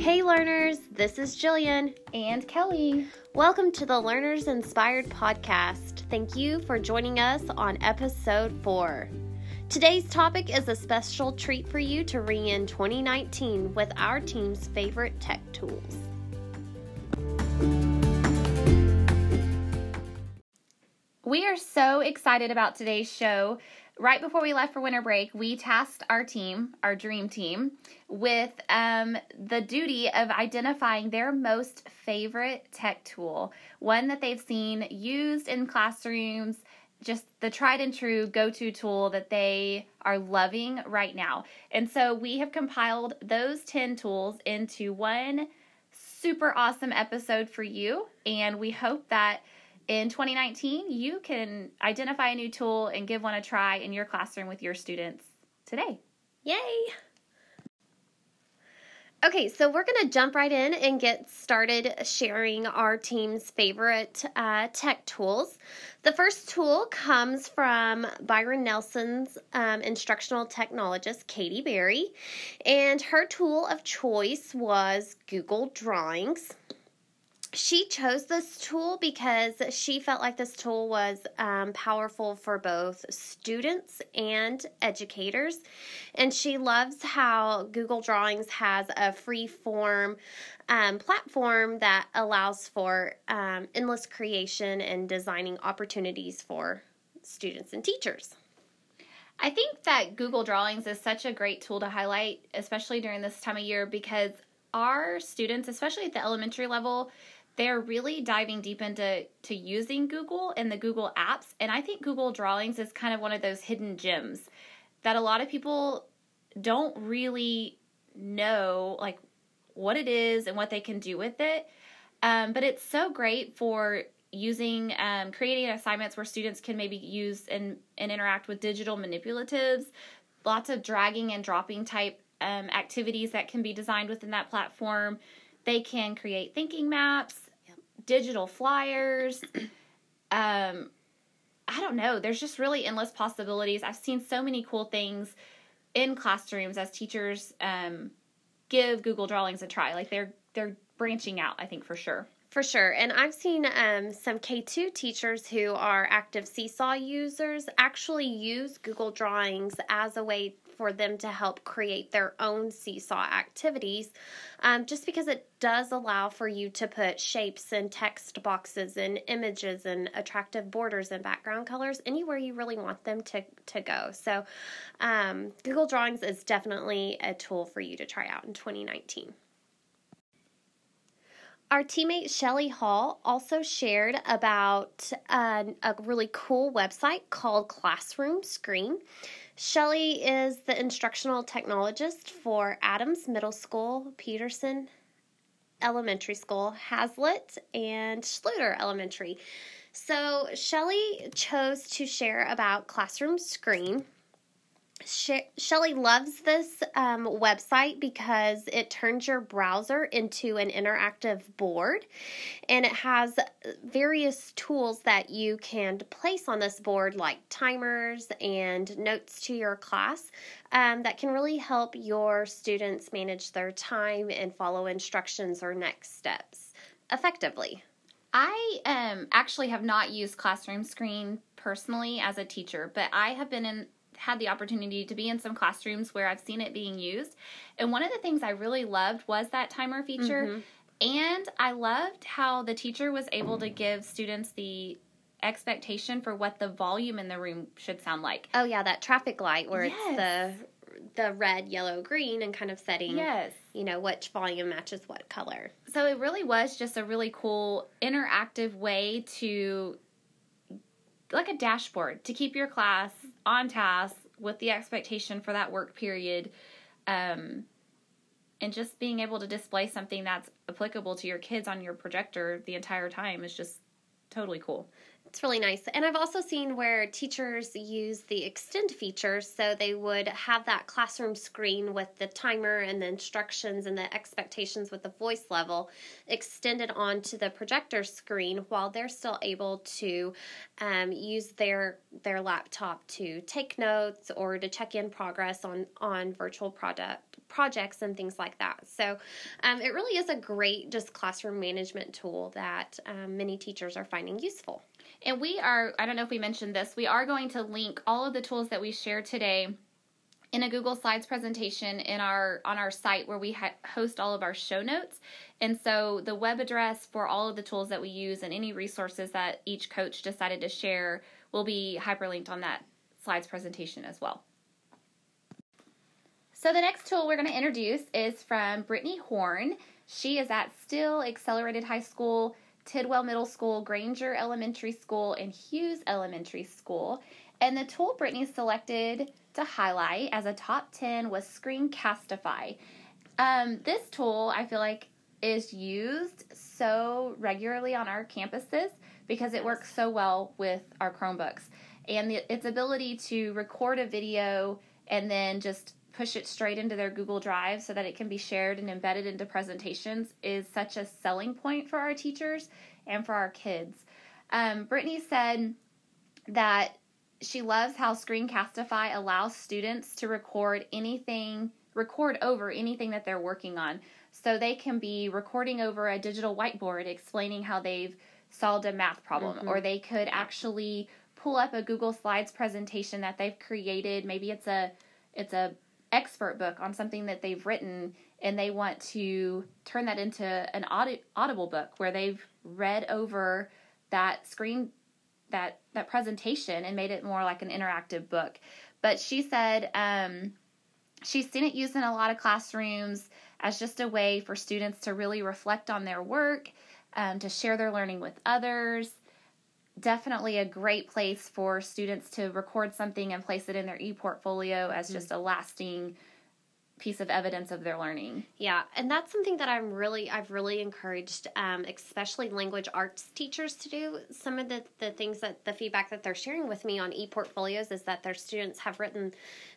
Hey, learners, this is Jillian and Kelly. Welcome to the Learners Inspired Podcast. Thank you for joining us on episode four. Today's topic is a special treat for you to ring in 2019 with our team's favorite tech tools. We are so excited about today's show right before we left for winter break, we tasked our team, our dream team, with um, the duty of identifying their most favorite tech tool, one that they've seen used in classrooms, just the tried and true go to tool that they are loving right now. And so we have compiled those 10 tools into one super awesome episode for you. And we hope that in 2019, you can identify a new tool and give one a try in your classroom with your students today. Yay! Okay, so we're going to jump right in and get started sharing our team's favorite uh, tech tools. The first tool comes from Byron Nelson's um, instructional technologist, Katie Berry, and her tool of choice was Google Drawings she chose this tool because she felt like this tool was um, powerful for both students and educators. And she loves how Google Drawings has a free form um, platform that allows for um, endless creation and designing opportunities for students and teachers. I think that Google Drawings is such a great tool to highlight, especially during this time of year, because our students, especially at the elementary level, they're really diving deep into to using Google and the Google apps. And I think Google Drawings is kind of one of those hidden gems that a lot of people don't really know like what it is and what they can do with it. Um, but it's so great for using um, creating assignments where students can maybe use and, and interact with digital manipulatives, lots of dragging and dropping type um, activities that can be designed within that platform. They can create thinking maps digital flyers. um, I don't know. There's just really endless possibilities. I've seen so many cool things in classrooms as teachers um, give Google Drawings a try. Like they're they're branching out. I think for sure. For sure. And I've seen um, some K2 teachers who are active Seesaw users actually use Google Drawings as a way for them to help create their own seesaw activities um, just because it does allow for you to put shapes and text boxes and images and attractive borders and background colors anywhere you really want them to, to go. So, um, Google Drawings is definitely a tool for you to try out in 2019. Our teammate Shelly Hall also shared about a really cool website called Classroom Screen. Shelly is the instructional technologist for Adams Middle School, Peterson Elementary School, Haslet, and Schluter Elementary. So, Shelly chose to share about Classroom Screen she- Shelly loves this um, website because it turns your browser into an interactive board and it has various tools that you can place on this board, like timers and notes to your class, um, that can really help your students manage their time and follow instructions or next steps effectively. I um, actually have not used Classroom Screen personally as a teacher, but I have been in had the opportunity to be in some classrooms where I've seen it being used. And one of the things I really loved was that timer feature. Mm-hmm. And I loved how the teacher was able to give students the expectation for what the volume in the room should sound like. Oh yeah, that traffic light where yes. it's the the red, yellow, green and kind of setting yes. you know which volume matches what color. So it really was just a really cool interactive way to like a dashboard to keep your class on task with the expectation for that work period um, and just being able to display something that's applicable to your kids on your projector the entire time is just totally cool It's really nice. And I've also seen where teachers use the extend feature so they would have that classroom screen with the timer and the instructions and the expectations with the voice level extended onto the projector screen while they're still able to um, use their their laptop to take notes or to check in progress on on virtual product projects and things like that. So um, it really is a great just classroom management tool that um, many teachers are finding useful. And we are, I don't know if we mentioned this, we are going to link all of the tools that we share today in a Google Slides presentation in our on our site where we ha- host all of our show notes. And so the web address for all of the tools that we use and any resources that each coach decided to share will be hyperlinked on that slides presentation as well. So the next tool we're going to introduce is from Brittany Horn. She is at Steele Accelerated High School. Tidwell Middle School, Granger Elementary School, and Hughes Elementary School. And the tool Brittany selected to highlight as a top 10 was Screencastify. Um, this tool, I feel like, is used so regularly on our campuses because it works so well with our Chromebooks. And the, its ability to record a video and then just push it straight into their Google Drive so that it can be shared and embedded into presentations is such a selling point for our teachers and for our kids. Um, Brittany said that she loves how Screencastify allows students to record anything, record over anything that they're working on. So they can be recording over a digital whiteboard explaining how they've solved a math problem, mm-hmm. or they could actually pull up a Google Slides presentation that they've created. Maybe it's a it's a expert book on something that they've written and they want to turn that into an audi- audible book where they've read over that screen that that presentation and made it more like an interactive book. But she said um, she's seen it used in a lot of classrooms as just a way for students to really reflect on their work um, to share their learning with others definitely a great place for students to record something and place it in their e-portfolio as mm-hmm. just a lasting piece of evidence of their learning. Yeah, and that's something that I'm really I've really encouraged, um, especially language arts teachers to do. Some of the the things that the feedback that they're sharing with me on e-portfolios is that their students have written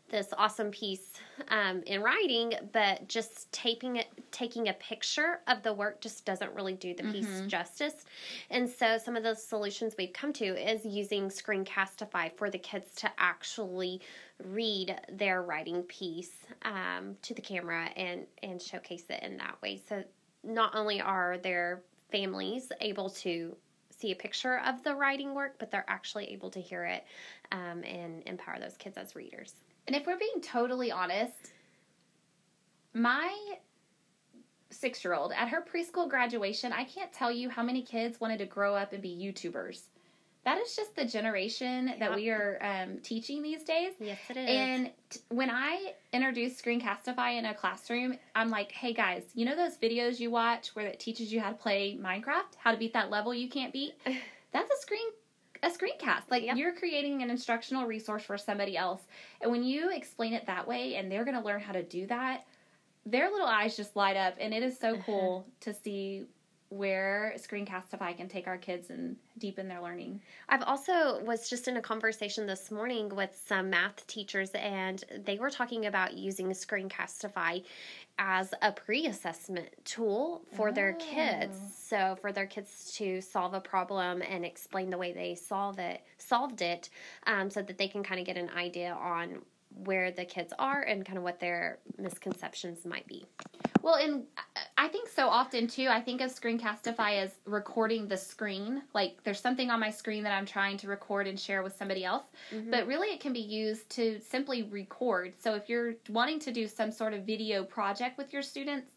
this awesome piece um, in writing, but just taping it, taking a picture of the work just doesn't really do the piece mm-hmm. justice. And so, some of the solutions we've come to is using Screencastify for the kids to actually read their writing piece um, to the camera and and showcase it in that way. So, not only are their families able to see a picture of the writing work, but they're actually able to hear it um, and empower those kids as readers. And if we're being totally honest, my six year old at her preschool graduation, I can't tell you how many kids wanted to grow up and be YouTubers. That is just the generation that we are um, teaching these days. Yes, it is. And t- when I introduce Screencastify in a classroom, I'm like, hey guys, you know those videos you watch where it teaches you how to play Minecraft, how to beat that level you can't beat? That's a screen a screencast. Like yep. you're creating an instructional resource for somebody else. And when you explain it that way and they're going to learn how to do that, their little eyes just light up and it is so uh-huh. cool to see where Screencastify can take our kids and deepen their learning. I've also was just in a conversation this morning with some math teachers and they were talking about using Screencastify as a pre-assessment tool for oh. their kids. Oh. So for their kids to solve a problem and explain the way they solve it, solved it, um, so that they can kind of get an idea on where the kids are and kind of what their misconceptions might be. Well, and I think so often too, I think of Screencastify as recording the screen. Like there's something on my screen that I'm trying to record and share with somebody else. Mm-hmm. But really, it can be used to simply record. So if you're wanting to do some sort of video project with your students,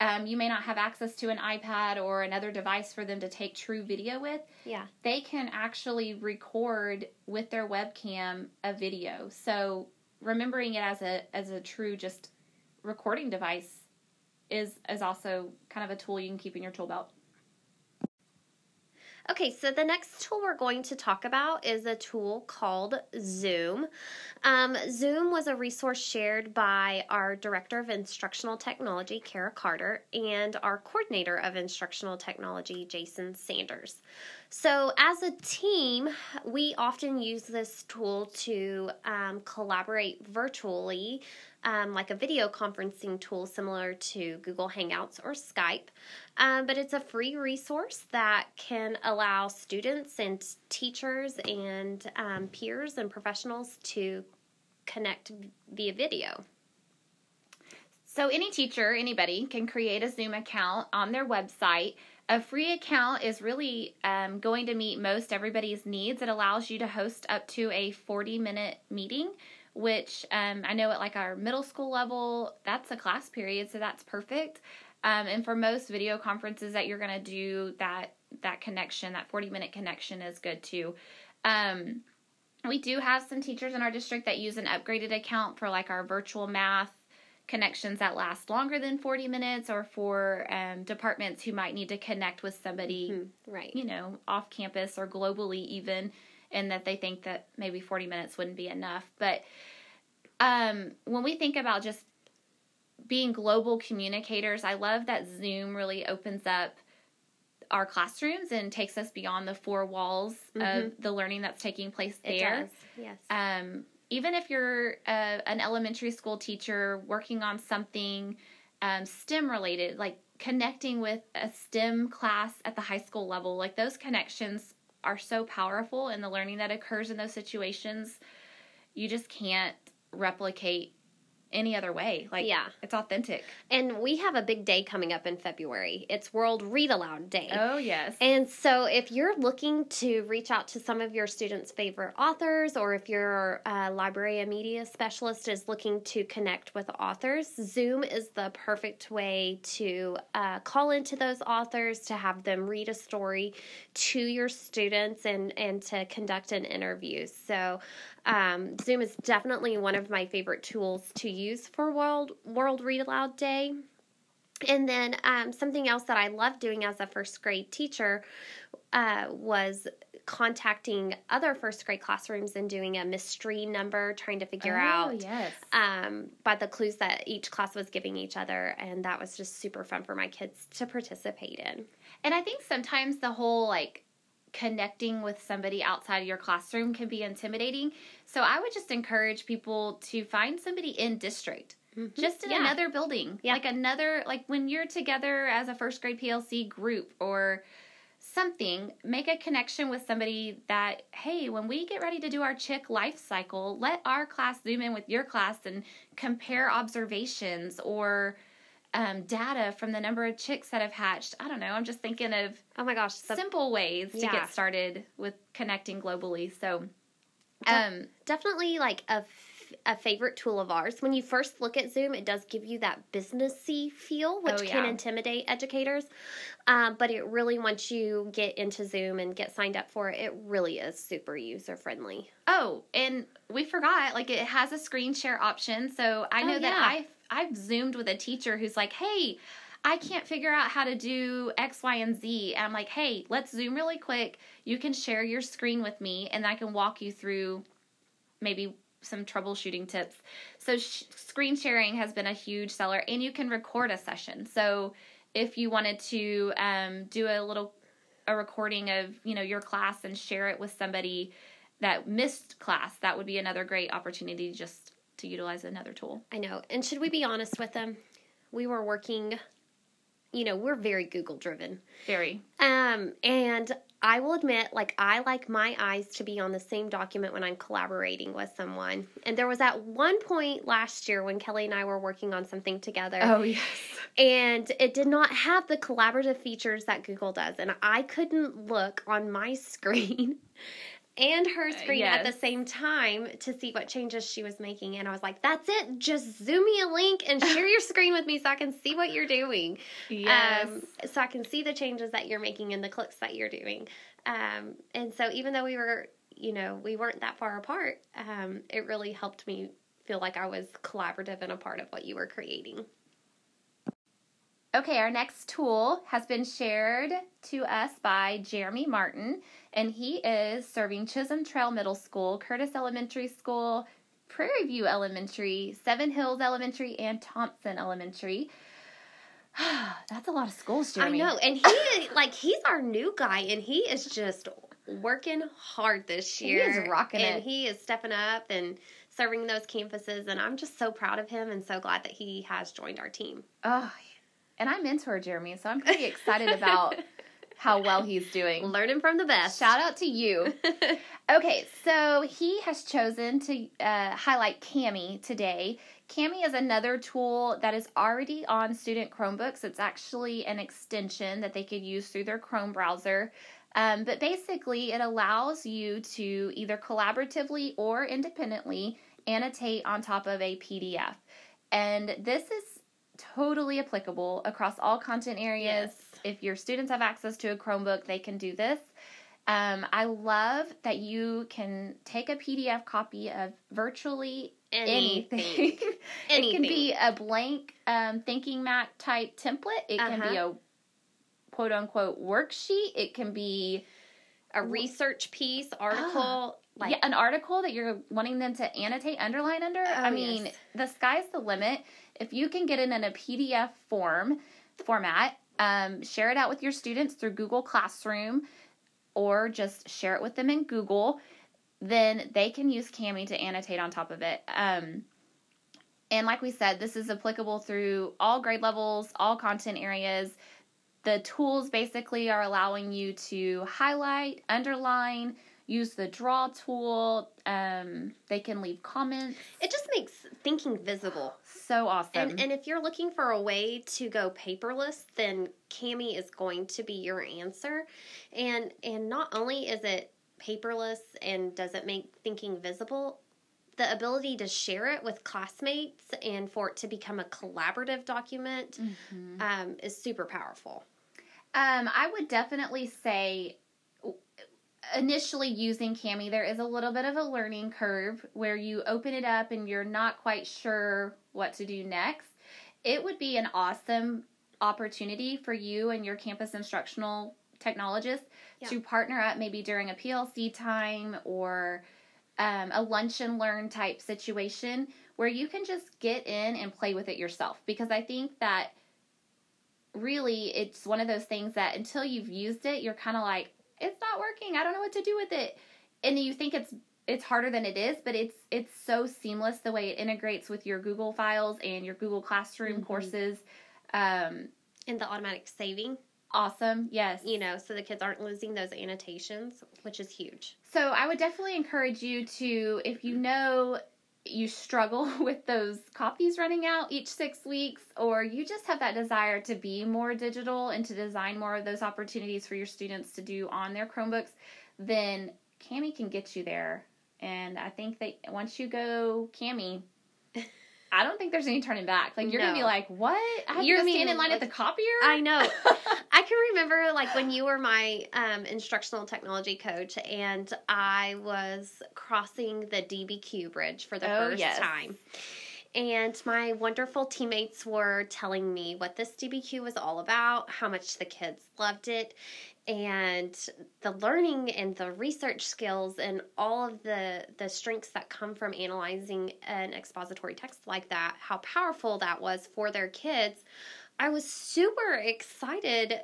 um, you may not have access to an iPad or another device for them to take true video with. Yeah. They can actually record with their webcam a video. So remembering it as a as a true just recording device is is also kind of a tool you can keep in your tool belt. Okay, so the next tool we're going to talk about is a tool called Zoom. Um, Zoom was a resource shared by our Director of Instructional Technology, Kara Carter, and our Coordinator of Instructional Technology, Jason Sanders. So, as a team, we often use this tool to um, collaborate virtually, um, like a video conferencing tool similar to Google Hangouts or Skype. Um, but it's a free resource that can allow students and teachers and um, peers and professionals to connect via video. So, any teacher, anybody, can create a Zoom account on their website. A free account is really um, going to meet most everybody's needs. It allows you to host up to a 40 minute meeting, which um, I know at like our middle school level, that's a class period, so that's perfect. Um, and for most video conferences that you're to do, that that connection, that 40 minute connection, is good too. Um, we do have some teachers in our district that use an upgraded account for like our virtual math connections that last longer than 40 minutes or for um, departments who might need to connect with somebody mm-hmm. right you know off campus or globally even and that they think that maybe 40 minutes wouldn't be enough but um, when we think about just being global communicators i love that zoom really opens up our classrooms and takes us beyond the four walls mm-hmm. of the learning that's taking place there. Yes. Um, even if you're uh, an elementary school teacher working on something um, STEM related, like connecting with a STEM class at the high school level, like those connections are so powerful and the learning that occurs in those situations. You just can't replicate any other way. Like, yeah, it's authentic. And we have a big day coming up in February. It's World Read Aloud Day. Oh, yes. And so, if you're looking to reach out to some of your students' favorite authors, or if your uh, library and media specialist is looking to connect with authors, Zoom is the perfect way to uh, call into those authors to have them read a story to your students and and to conduct an interview. So, um, Zoom is definitely one of my favorite tools to use for World World Read Aloud Day. And then um, something else that I love doing as a first grade teacher uh, was contacting other first grade classrooms and doing a mystery number, trying to figure oh, out yes. um, by the clues that each class was giving each other. And that was just super fun for my kids to participate in. And I think sometimes the whole like connecting with somebody outside of your classroom can be intimidating. So I would just encourage people to find somebody in district. Mm-hmm. Just in yeah. another building. Yeah. Like another like when you're together as a first grade PLC group or something, make a connection with somebody that, hey, when we get ready to do our chick life cycle, let our class zoom in with your class and compare observations or um, data from the number of chicks that have hatched. I don't know. I'm just thinking of oh my gosh, the, simple ways to get started with connecting globally. So, um, definitely like a a favorite tool of ours. When you first look at Zoom, it does give you that businessy feel, which oh, yeah. can intimidate educators. Um, but it really, once you get into Zoom and get signed up for it, it really is super user friendly. Oh, and we forgot, like it has a screen share option. So I oh, know oh, yeah. that I I've zoomed with a teacher who's like, "Hey, I can't figure out how to do X, Y, and Z." And I'm like, "Hey, let's zoom really quick. You can share your screen with me, and I can walk you through maybe some troubleshooting tips." So sh- screen sharing has been a huge seller, and you can record a session. So if you wanted to um, do a little a recording of you know your class and share it with somebody that missed class, that would be another great opportunity just to utilize another tool. I know. And should we be honest with them? We were working, you know, we're very Google driven. Very. Um, and I will admit, like, I like my eyes to be on the same document when I'm collaborating with someone. And there was at one point last year when Kelly and I were working on something together. Oh, yes. And it did not have the collaborative features that Google does. And I couldn't look on my screen and her uh, screen yes. at the same time to see what changes she was making. And I was like, that's it. Just zoom me a link and share your screen with me so I can see what you're doing. Yes. Um, so I can see the changes that you're making and the clicks that you're doing. Um, and so even though we were, you know, we weren't that far apart, um, it really helped me feel like I was collaborative and a part of what you were creating. Okay, our next tool has been shared to us by Jeremy Martin, and he is serving Chisholm Trail Middle School, Curtis Elementary School, Prairie View Elementary, Seven Hills Elementary, and Thompson Elementary. That's a lot of schools, Jeremy. I know, and he like he's our new guy, and he is just working hard this year. He is rocking and it. he is stepping up and serving those campuses, and I'm just so proud of him and so glad that he has joined our team. Oh, and I mentor Jeremy, so I'm pretty excited about how well he's doing. Learning from the best. Shout out to you. Okay, so he has chosen to uh, highlight Kami today. Kami is another tool that is already on student Chromebooks. It's actually an extension that they could use through their Chrome browser. Um, but basically, it allows you to either collaboratively or independently annotate on top of a PDF. And this is totally applicable across all content areas. Yes. If your students have access to a Chromebook, they can do this. Um, I love that you can take a PDF copy of virtually anything. Anything. it can be a blank um, thinking map type template. It can be a quote unquote worksheet. It can be a research piece, article, like yeah, an article that you're wanting them to annotate, underline under. I Oh, mean, yes. the sky's the limit. If you can get it in a PDF form format, um, share it out with your students through Google Classroom, or just share it with them in Google, then they can use Kami to annotate on top of it. Um, and like we said, this is applicable through all grade levels, all content areas. The tools basically are allowing you to highlight, underline, use the draw tool. Um, they can leave comments. it just makes thinking visible. So awesome. And and if you're looking for a way to go paperless, then Kami is going to be your answer. And and not only is it paperless and does it make thinking visible, the ability to share it with classmates and for it to become a collaborative document Mhm. um, is super powerful. Um, I would definitely say initially using Kami, there is a little bit of a learning curve where you open it up and you're not quite sure what to do next. It would be an awesome opportunity for you and your campus instructional technologist Yeah. to partner up maybe during a PLC time or um, a lunch and learn type situation where you can just get in and play with it yourself. Because I think that really it's one of those things that until you've used it, you're kind of like, it's not working. I don't know what to do with it. And you think it's it's harder than it is, but it's it's so seamless the way it integrates with your Google files and your Google Classroom Mhm. courses. Um, And the automatic saving, awesome. Yes. you know, so the kids aren't losing those annotations, which is huge. So I would definitely encourage you to, if you know you struggle with those copies running out each six weeks, or you just have that desire to be more digital and to design more of those opportunities for your students to do on their Chromebooks, then Kami can get you there. And I think that once you go Kami, I don't think there's any turning back. Like you're gonna be like, "What? I have You're to mean- stand in line at the copier?" I know. I can remember like when you were my um, instructional technology coach and I was crossing the DBQ bridge for the Oh, first yes. time. And my wonderful teammates were telling me what this DBQ was all about, how much the kids loved it, and the learning and the research skills and all of the the strengths that come from analyzing an expository text like that, how powerful that was for their kids. I was super excited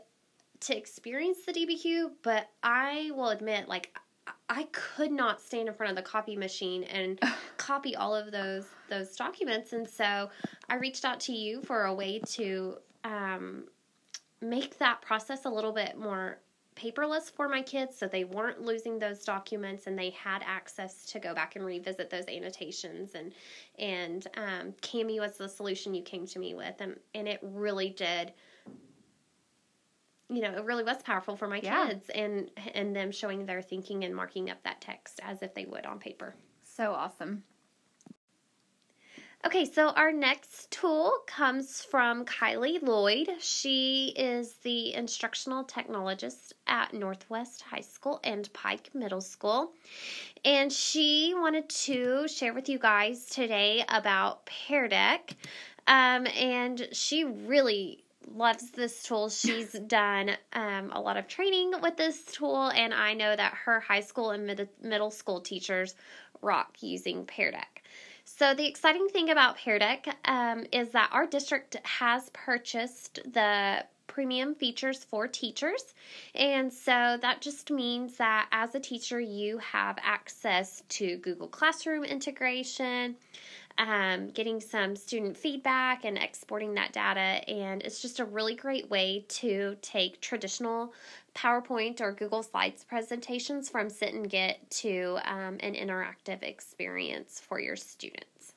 to experience the DBQ, but I will admit, like, I- could not stand in front of the copy machine and copy all of those those documents, and so I reached out to you for a way to um, make that process a little bit more paperless for my kids so they weren't losing those documents and they had access to go back and revisit those annotations and and um, Kami was the solution you came to me with and, and it really did you know it really was powerful for my Yeah. kids and and them showing their thinking and marking up that text as if they would on paper so awesome. Okay, so our next tool comes from Kylie Lloyd. She is the instructional technologist at Northwest High School and Pike Middle School. And she wanted to share with you guys today about Pear Deck. Um, and she really loves this tool. She's done um, a lot of training with this tool, and I know that her high school and mid- middle school teachers rock using Pear Deck. So, the exciting thing about Pear Deck um, is that our district has purchased the premium features for teachers. And so that just means that as a teacher, you have access to Google Classroom integration, um, getting some student feedback, and exporting that data. And it's just a really great way to take traditional PowerPoint or Google Slides presentations from sit and get to um, an interactive experience for your students.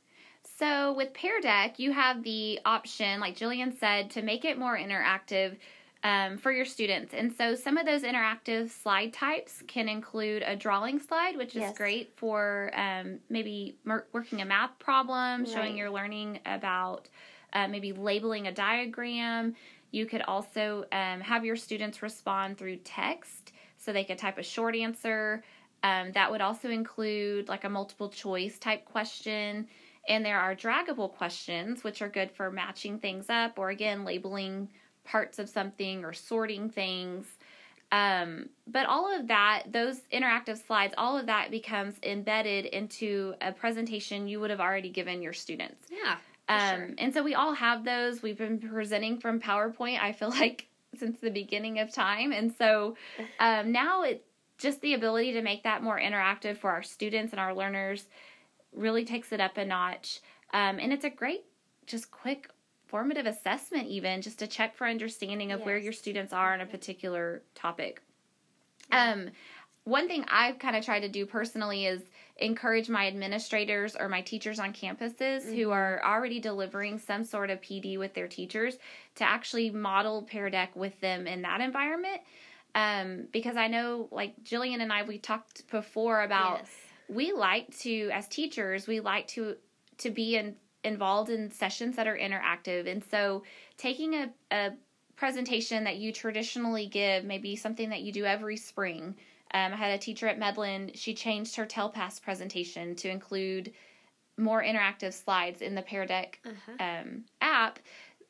So with Pear Deck, you have the option, like Jillian said, to make it more interactive um, for your students. And so some of those interactive slide types can include a drawing slide, which is yes. great for um, maybe working a math problem, right. showing your learning about uh, maybe labeling a diagram. You could also um, have your students respond through text, so they could type a short answer. Um, that would also include like a multiple choice type question. And there are draggable questions, which are good for matching things up or again, labeling parts of something or sorting things. Um, but all of that, those interactive slides, all of that becomes embedded into a presentation you would have already given your students. Yeah. Um, sure. And so we all have those. We've been presenting from PowerPoint, I feel like, since the beginning of time. And so um, now it's just the ability to make that more interactive for our students and our learners really takes it up a notch. Um, and it's a great, just quick formative assessment, even just to check for understanding of yes. where your students are in a particular topic. Um, one thing I've kind of tried to do personally is encourage my administrators or my teachers on campuses mm-hmm. who are already delivering some sort of PD with their teachers to actually model Pear Deck with them in that environment. Um, because I know, like Jillian and I, we talked before about yes we like to as teachers we like to to be in, involved in sessions that are interactive. And so taking a, a presentation that you traditionally give maybe something that you do every spring um, i had a teacher at medlin she changed her TELPAS presentation to include more interactive slides in the pear deck uh-huh. um, app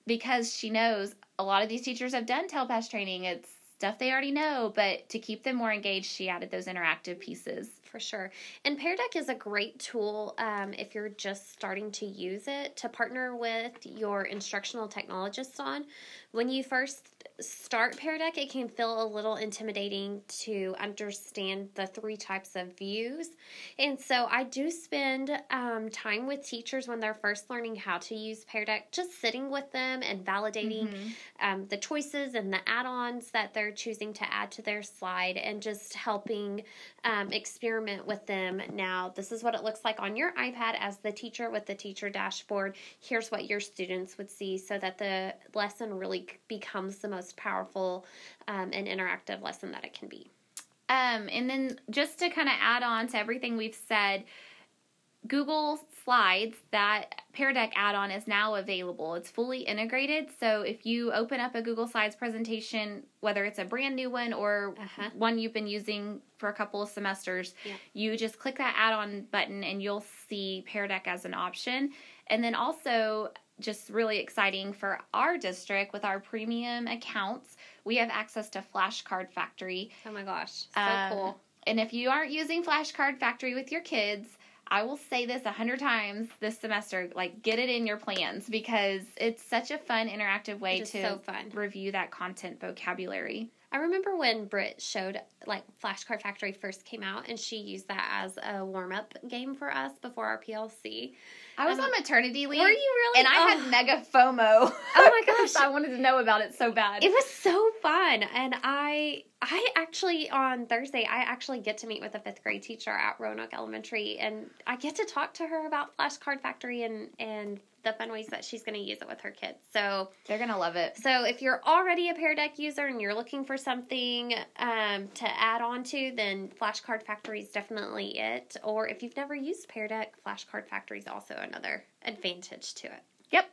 because she knows a lot of these teachers have done TELPAS training. It's stuff they already know but to keep them more engaged she added those interactive pieces for sure. And Pear Deck is a great tool um, if you're just starting to use it to partner with your instructional technologists on. When you first start Pear Deck, it can feel a little intimidating to understand the three types of views. And so I do spend um, time with teachers when they're first learning how to use Pear Deck, just sitting with them and validating mm-hmm. um, the choices and the add ons that they're choosing to add to their slide and just helping um, experiment with them. Now, this is what it looks like on your iPad as the teacher with the teacher dashboard. Here's what your students would see so that the lesson really becomes the most powerful um, and interactive lesson that it can be. Um, and then just to kind of add on to everything we've said, Google Slides, that Pear Deck add on is now available. It's fully integrated. So if you open up a Google Slides presentation, whether it's a brand new one or uh-huh. one you've been using for a couple of semesters, yeah. you just click that add on button and you'll see Pear Deck as an option. And then also, just really exciting for our district with our premium accounts, we have access to Flashcard Factory. Oh my gosh, so um, cool. And if you aren't using Flashcard Factory with your kids, I will say this a hundred times this semester. Like, get it in your plans because it's such a fun, interactive way to so review that content vocabulary. I remember when Britt showed like Flashcard Factory first came out, and she used that as a warm up game for us before our PLC. I was um, on maternity leave. Were you really? And I oh. had mega FOMO. Oh my gosh! I wanted to know about it so bad. It was so fun, and I, I actually on Thursday, I actually get to meet with a fifth grade teacher at Roanoke Elementary, and I get to talk to her about Flashcard Factory and and the fun ways that she's going to use it with her kids. So they're going to love it. So if you're already a Pear Deck user and you're looking for something um, to add on to, then Flashcard Factory is definitely it. Or if you've never used Pear Deck, Flashcard Factory is also another advantage to it. Yep.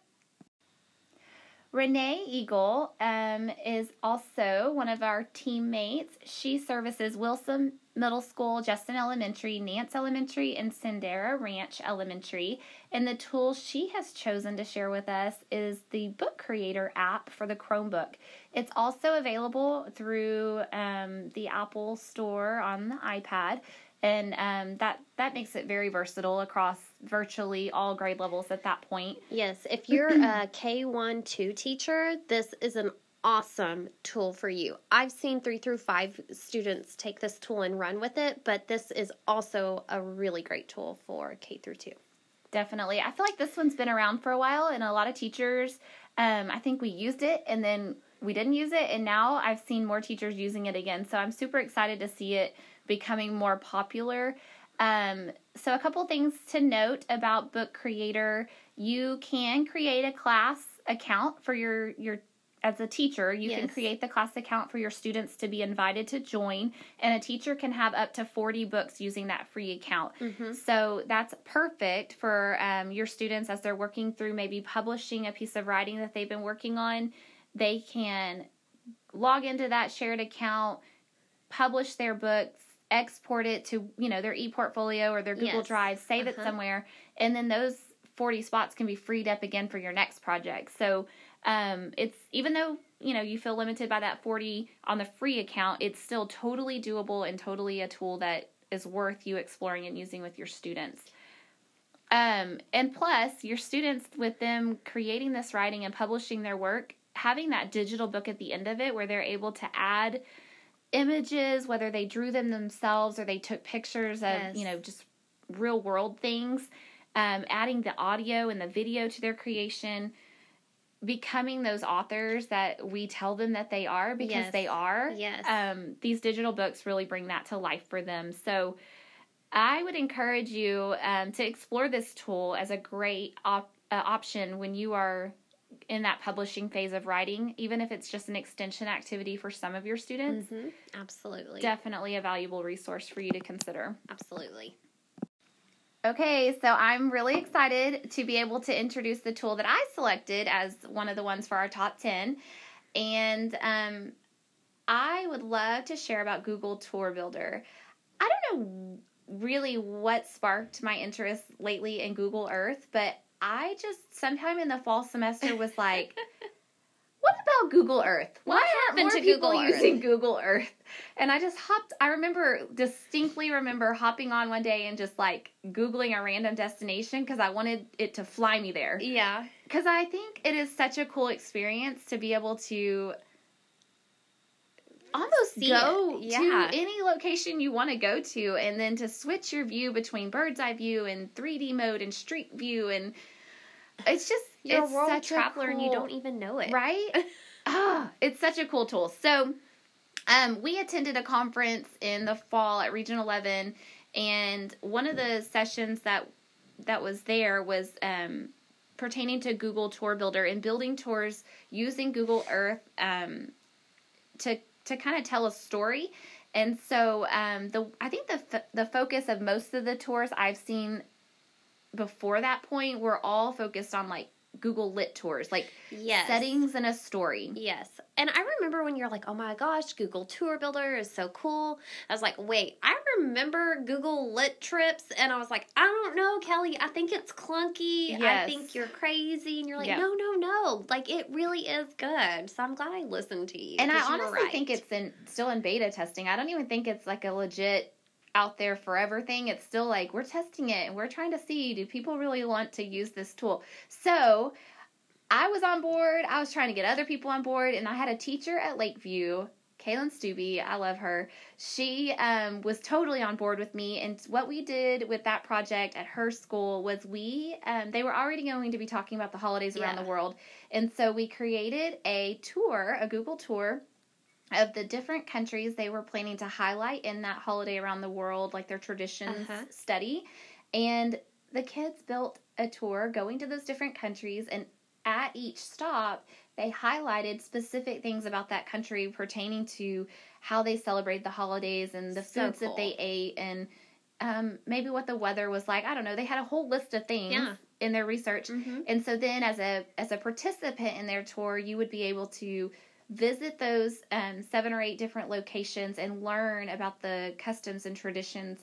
Renee Eagle um, is also one of our teammates. She services Wilson Middle School, Justin Elementary, Nance Elementary, and Sendera Ranch Elementary. And the tool she has chosen to share with us is the Book Creator app for the Chromebook. It's also available through um, the Apple Store on the iPad. and um, that that makes it very versatile across virtually all grade levels at that point. Yes, if you're a K1 2 teacher, this is an awesome tool for you. I've seen 3 through 5 students take this tool and run with it, but this is also a really great tool for K through 2. Definitely. I feel like this one's been around for a while and a lot of teachers um, I think we used it and then we didn't use it and now I've seen more teachers using it again. So I'm super excited to see it becoming more popular. Um, so, a couple things to note about Book Creator you can create a class account for your, your as a teacher, you yes. can create the class account for your students to be invited to join, and a teacher can have up to 40 books using that free account. Mm-hmm. So that's perfect for um, your students as they're working through maybe publishing a piece of writing that they've been working on. They can log into that shared account, publish their books, export it to you know their e-portfolio or their Google yes. Drive, save uh-huh. it somewhere, and then those 40 spots can be freed up again for your next project. So um, it's even though you know you feel limited by that 40 on the free account, it's still totally doable and totally a tool that is worth you exploring and using with your students. Um, and plus, your students, with them creating this writing and publishing their work, having that digital book at the end of it where they're able to add images, whether they drew them themselves or they took pictures of, yes. you know, just real world things, um, adding the audio and the video to their creation, becoming those authors that we tell them that they are because yes. they are. Yes. Um, these digital books really bring that to life for them. So I would encourage you um, to explore this tool as a great op- uh, option when you are in that publishing phase of writing, even if it's just an extension activity for some of your students. Mm-hmm. Absolutely. Definitely a valuable resource for you to consider. Absolutely. Okay, so I'm really excited to be able to introduce the tool that I selected as one of the ones for our top 10. And um, I would love to share about Google Tour Builder. I don't know really what sparked my interest lately in Google Earth, but I just sometime in the fall semester was like, what about Google Earth? Why what happened to Google Earth? using Google Earth? And I just hopped. I remember distinctly remember hopping on one day and just like googling a random destination because I wanted it to fly me there. Yeah. Because I think it is such a cool experience to be able to almost See go yeah. to any location you want to go to and then to switch your view between bird's eye view and 3D mode and street view and it's just you're it's a world traveler cool, and you don't even know it. Right? ah, it's such a cool tool. So, um, we attended a conference in the fall at Region 11, and one of the sessions that that was there was um, pertaining to Google Tour Builder and building tours using Google Earth um, to to kind of tell a story. And so um, the I think the the focus of most of the tours I've seen before that point were all focused on like Google Lit tours, like yes. settings and a story. Yes. And I remember when you're like, oh my gosh, Google Tour Builder is so cool. I was like, wait, I remember Google Lit trips, and I was like, I don't know, Kelly. I think it's clunky. Yes. I think you're crazy. And you're like, yep. no, no, no. Like, it really is good. So I'm glad I listened to you. And I honestly right. think it's in still in beta testing. I don't even think it's like a legit out there forever thing. It's still like we're testing it and we're trying to see do people really want to use this tool. So I was on board. I was trying to get other people on board, and I had a teacher at Lakeview. Kaylin Stubbe, I love her. She um, was totally on board with me, and what we did with that project at her school was we um, they were already going to be talking about the holidays around yeah. the world, and so we created a tour, a Google tour of the different countries they were planning to highlight in that holiday around the world, like their traditions uh-huh. study. And the kids built a tour going to those different countries, and at each stop, they highlighted specific things about that country pertaining to how they celebrate the holidays and the so foods cool. that they ate and um, maybe what the weather was like. I don't know. They had a whole list of things yeah. in their research, mm-hmm. and so then as a as a participant in their tour, you would be able to visit those um, seven or eight different locations and learn about the customs and traditions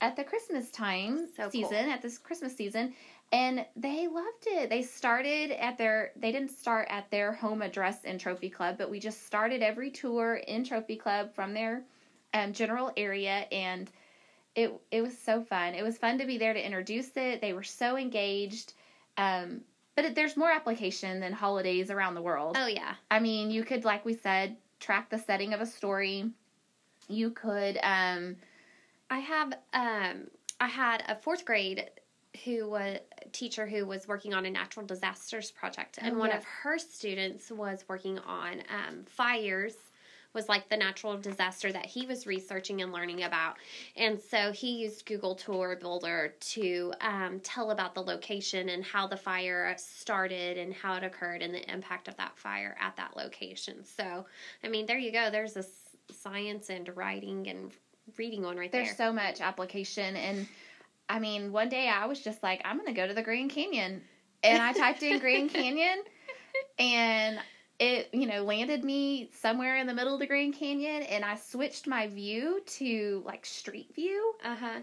at the Christmas time so season, cool. at this Christmas season. And they loved it. They started at their, they didn't start at their home address in Trophy Club, but we just started every tour in Trophy Club from their um, general area. And it it was so fun. It was fun to be there to introduce it. They were so engaged. Um, but it, there's more application than holidays around the world. Oh yeah. I mean, you could, like we said, track the setting of a story. You could. Um, I have um I had a fourth grade who was a teacher who was working on a natural disasters project and Oh, one yes. of her students was working on um, fires was like the natural disaster that he was researching and learning about. And so he used google tour builder to um, tell about the location and how the fire started and how it occurred and the impact of that fire at that location. So i mean there you go. There's a science and writing and reading one right there's there. There's so much application, and I mean, one day I was just like, I'm gonna go to the Grand Canyon, and I typed in Grand Canyon, and it you know landed me somewhere in the middle of the Grand Canyon, and I switched my view to like street view. uh-huh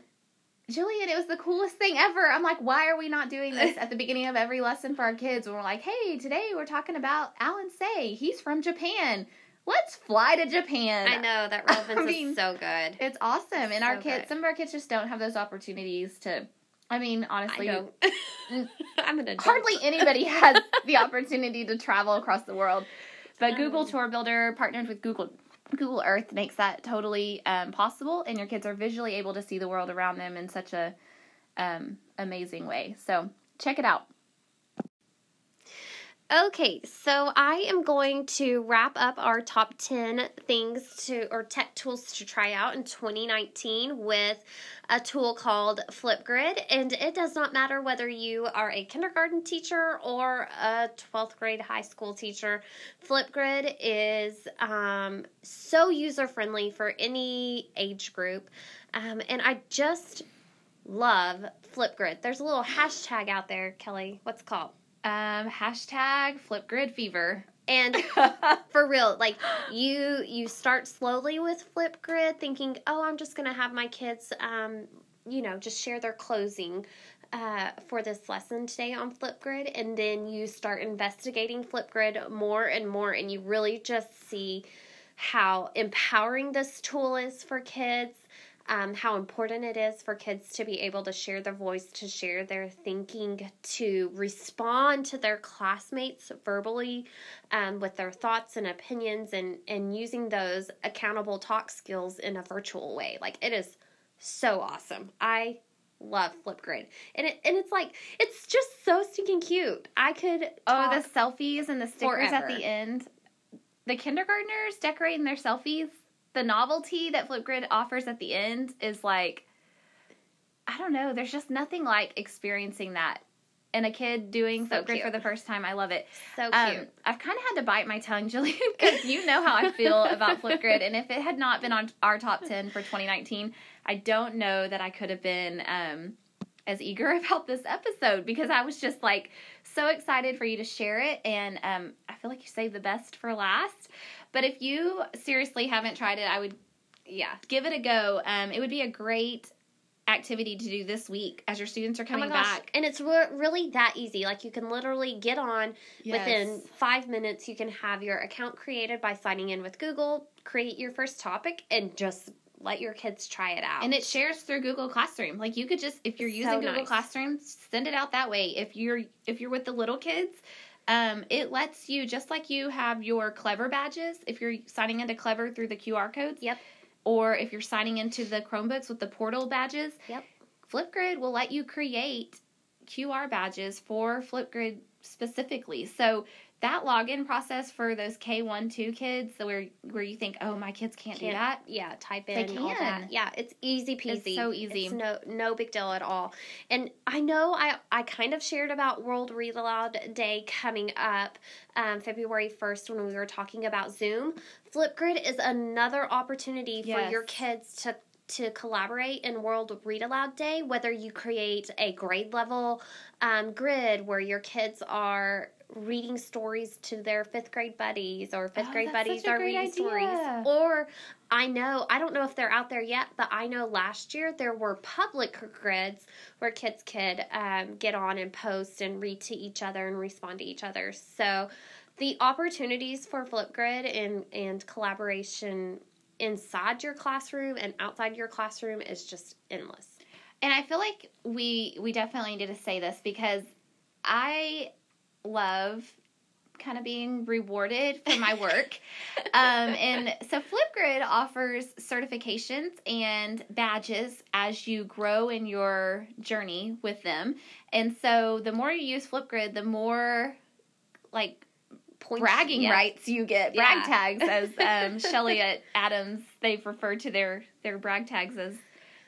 Jillian, it was the coolest thing ever. I'm like, why are we not doing this at the beginning of every lesson for our kids? When we're like, hey, today we're talking about Allen Say. He's from Japan. Let's fly to Japan. I know that relevance I mean, is so good. It's awesome. And our kids, good. some of our kids just don't have those opportunities to. I mean, honestly, don't. I'm an adult. hardly anybody has the opportunity to travel across the world. But. Google Tour Builder partnered with Google Google Earth makes that totally um, possible, and your kids are visually able to see the world around them in such a um, amazing way. So check it out. Okay, so I am going to wrap up our top 10 things to or tech tools to try out in 2019 with a tool called Flipgrid. And it does not matter whether you are a kindergarten teacher or a 12th grade high school teacher. Flipgrid is um, so user friendly for any age group. Um, and I just love Flipgrid. There's a little hashtag out there, Kelly. What's it called? Um, hashtag Flipgrid Fever. And for real, like you you start slowly with Flipgrid, thinking, oh, I'm just gonna have my kids, um, you know, just share their closing. Uh, for this lesson today on Flipgrid, and then you start investigating Flipgrid more and more, and you really just see how empowering this tool is for kids, um, how important it is for kids to be able to share their voice, to share their thinking, to respond to their classmates verbally um, with their thoughts and opinions, and, and using those accountable talk skills in a virtual way. Like, it is so awesome. I love Flipgrid. And it and it's like it's just so stinking cute. I could Oh, the selfies and the stickers at the end. The kindergartners decorating their selfies. The novelty that Flipgrid offers at the end is like, I don't know. There's just nothing like experiencing that. And a kid doing So Flipgrid for the first time. I love it. so cute. Um, I've kind of had to bite my tongue, Jillian, because you know how I feel about Flipgrid. And if it had not been on our top 10 for 2019, I don't know that I could have been um, as eager about this episode because I was just like so excited for you to share it. And um, I feel like you saved the best for last. But if you seriously haven't tried it, I would yeah. give it a go. Um, it would be a great activity to do this week as your students are Oh coming gosh. back. And it's re- really that easy. Like you can literally get on within five minutes. You can have your account created by signing in with Google, create your first topic, and just let your kids try it out. And it shares through Google Classroom. Like you could just if you're So using Google nice. Classroom, send it out that way. If you're if you're with the little kids, um, it lets you just like you have your Clever badges. If you're signing into Clever through the QR codes, Yep. Or if you're signing into the Chromebooks with the Portal badges, Yep. Flipgrid will let you create QR badges for Flipgrid specifically. So that login process for those K1 2 kids where where you think, "Oh, my kids can't, do Can't- that." Yeah, type They in that. can. Yeah, it's easy peasy. so easy. It's no no big deal at all. And I know I I kind of shared about World Read Aloud Day coming up um, February first when we were talking about Zoom. Flipgrid is another opportunity for your kids to to collaborate in World Read Aloud Day, whether you create a grade level um, grid where your kids are reading stories to their fifth grade buddies or fifth Oh, grade buddies are reading stories or I know, I don't know if they're out there yet, but I know last year there were public grids where kids could um, get on and post and read to each other and respond to each other. So the opportunities for Flipgrid and, and collaboration inside your classroom and outside your classroom is just endless. And I feel like we we definitely need to say this because I love kind of being rewarded for my work. um, and so Flipgrid offers certifications and badges as you grow in your journey with them. And so the more you use Flipgrid, the more like Points, bragging rights you get, brag Yeah. tags as um, Shelly at Adams they've referred to their their brag tags as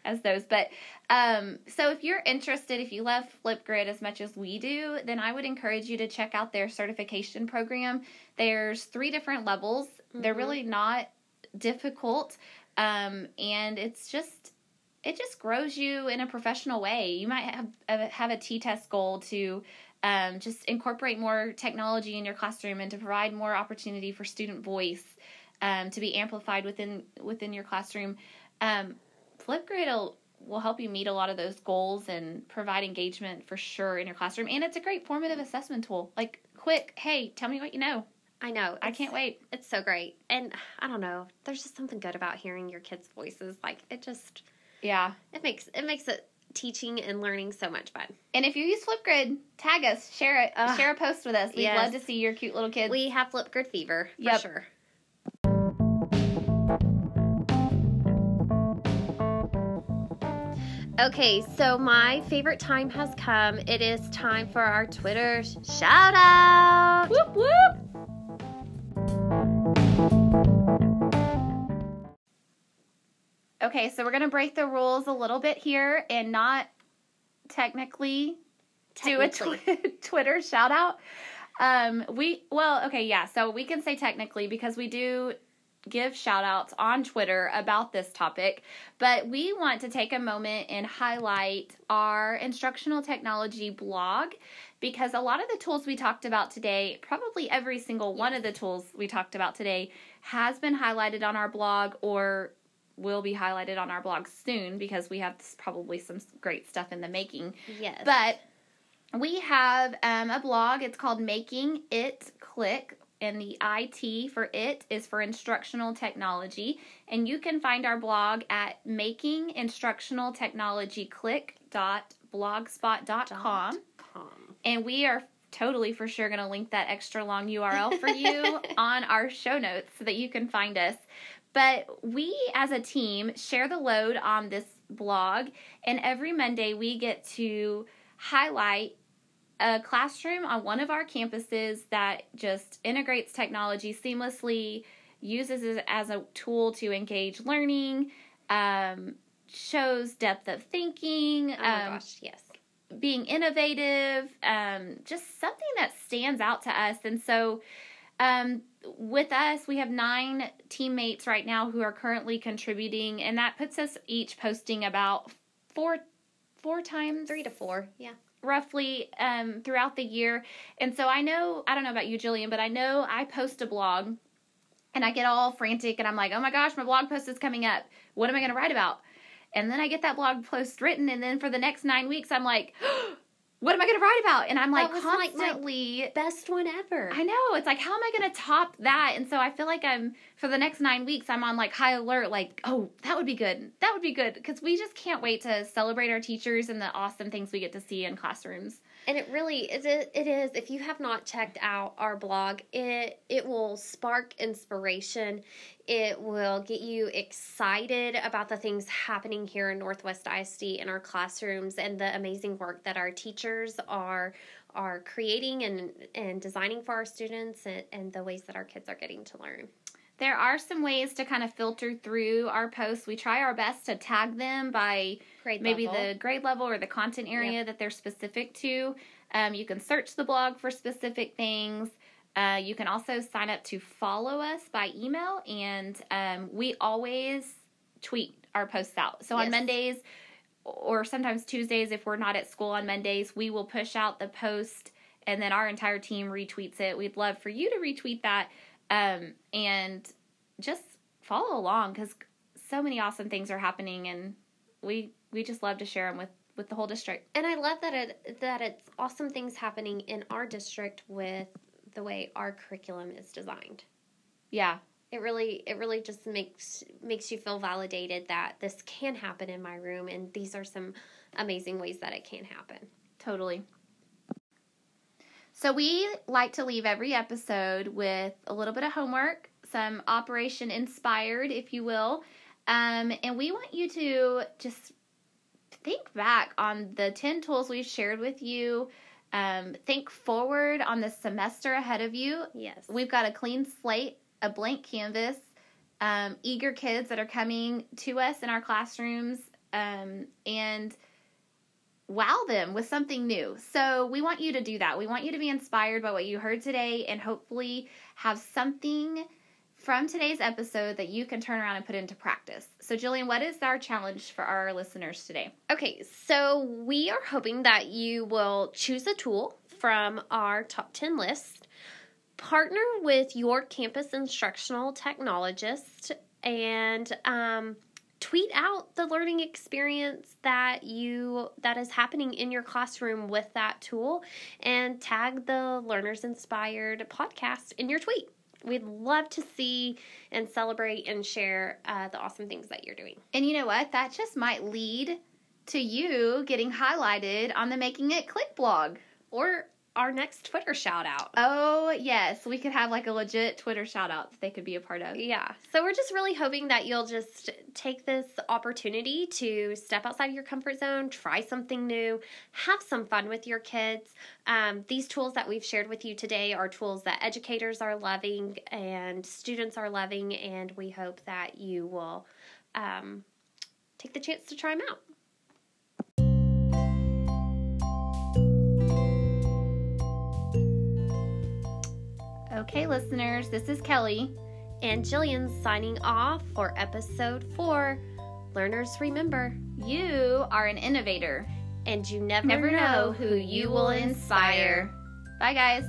as those. But um, so if you're interested, if you love Flipgrid as much as we do, then I would encourage you to check out their certification program. There's three different levels. They're Mhm. really not difficult, um, and it's just it just grows you in a professional way. You might have have a T-TESS goal to um, just incorporate more technology in your classroom and to provide more opportunity for student voice um, to be amplified within within your classroom. Um, Flipgrid will will help you meet a lot of those goals and provide engagement for sure in your classroom. And it's a great formative assessment tool. Like quick, hey, tell me what you know. I know. I can't wait. It's so great. And I don't know. There's just something good about hearing your kids' voices. Like it just Yeah. it makes it makes it teaching and learning so much fun. And if you use Flipgrid, tag us, share it, Ugh. share a post with us. We'd Yes. love to see your cute little kids. We have Flipgrid fever for Yep. sure. Okay, so my favorite time has come. It is time for our Twitter shout out. whoop whoop. Okay, so we're gonna break the rules a little bit here and not technically do a Technically. twi- Twitter shout out. Um, we well, okay, yeah. So we can say technically because we do give shout outs on Twitter about this topic, but we want to take a moment and highlight our instructional technology blog because a lot of the tools we talked about today, probably every single one of the tools we talked about today, has been highlighted on our blog or will be highlighted on our blog soon because we have probably some great stuff in the making. Yes. But we have um, a blog. It's called Making It Click, and the IT for it is for instructional technology. And you can find our blog at makinginstructionaltechnologyclick.blogspot.com. Com. And we are totally for sure going to link that extra long URL for you on our show notes so that you can find us. But we as a team share the load on this blog, and every Monday we get to highlight a classroom on one of our campuses that just integrates technology seamlessly, uses it as a tool to engage learning, um, shows depth of thinking. Oh my um, gosh, yes. being innovative, um, just something that stands out to us. And so, um, with us, we have nine teammates right now who are currently contributing, and that puts us each posting about four four times Three to four. Yeah. roughly um, throughout the year. And so I know, I don't know about you, Jillian, but I know I post a blog and I get all frantic and I'm like, oh my gosh, my blog post is coming up. What am I going to write about? And then I get that blog post written, and then for the next nine weeks, I'm like, what am I going to write about? And I'm like was like constantly. Best one ever. I know. It's like, how am I going to top that? And so I feel like I'm, for the next nine weeks, I'm on like high alert, like, oh, that would be good. That would be good. Because we just can't wait to celebrate our teachers and the awesome things we get to see in classrooms. And it really is. It, it is. If you have not checked out our blog, it it will spark inspiration. It will get you excited about the things happening here in Northwest ISD in our classrooms and the amazing work that our teachers are are creating and and designing for our students and, and the ways that our kids are getting to learn. There are some ways to kind of filter through our posts. We try our best to tag them by Grade maybe level. the grade level or the content area that they're specific to. Um, you can search the blog for specific things. Uh, you can also sign up to follow us by email, and um, we always tweet our posts out. So on Mondays or sometimes Tuesdays, if we're not at school on Mondays, we will push out the post, and then our entire team retweets it. We'd love for you to retweet that um, and just follow along because so many awesome things are happening, and we we just love to share them with with the whole district. And I love that it that it's awesome things happening in our district with the way our curriculum is designed. Yeah, it really it really just makes makes you feel validated that this can happen in my room and these are some amazing ways that it can happen totally so we like to leave every episode with a little bit of homework some operation inspired if you will um, and we want you to just think back on the 10 tools we've shared with you um, think forward on the semester ahead of you. Yes. We've got a clean slate a blank canvas, um, eager kids that are coming to us in our classrooms, um, and wow them with something new. So we want you to do that. We want you to be inspired by what you heard today and hopefully have something from today's episode that you can turn around and put into practice. So, Jillian, what is our challenge for our listeners today? Okay, so we are hoping that you will choose a tool from our top 10 list partner with your campus instructional technologist and um, tweet out the learning experience that you that is happening in your classroom with that tool and tag the learners inspired podcast in your tweet. We'd love to see and celebrate and share uh, the awesome things that you're doing. And you know what? That just might lead to you getting highlighted on the making it click blog. Or our next Twitter shout out. Oh, yes. We could have like a legit Twitter shout out that they could be a part of. Yeah. So we're just really hoping that you'll just take this opportunity to step outside of your comfort zone, try something new, have some fun with your kids. Um, these tools that we've shared with you today are tools that educators are loving and students are loving, and we hope that you will um, take the chance to try them out. Okay, listeners, this is Kelly. And Jillian signing off for episode four. Learners, remember, you are an innovator. And you never, never know, know who you will inspire. Bye, guys.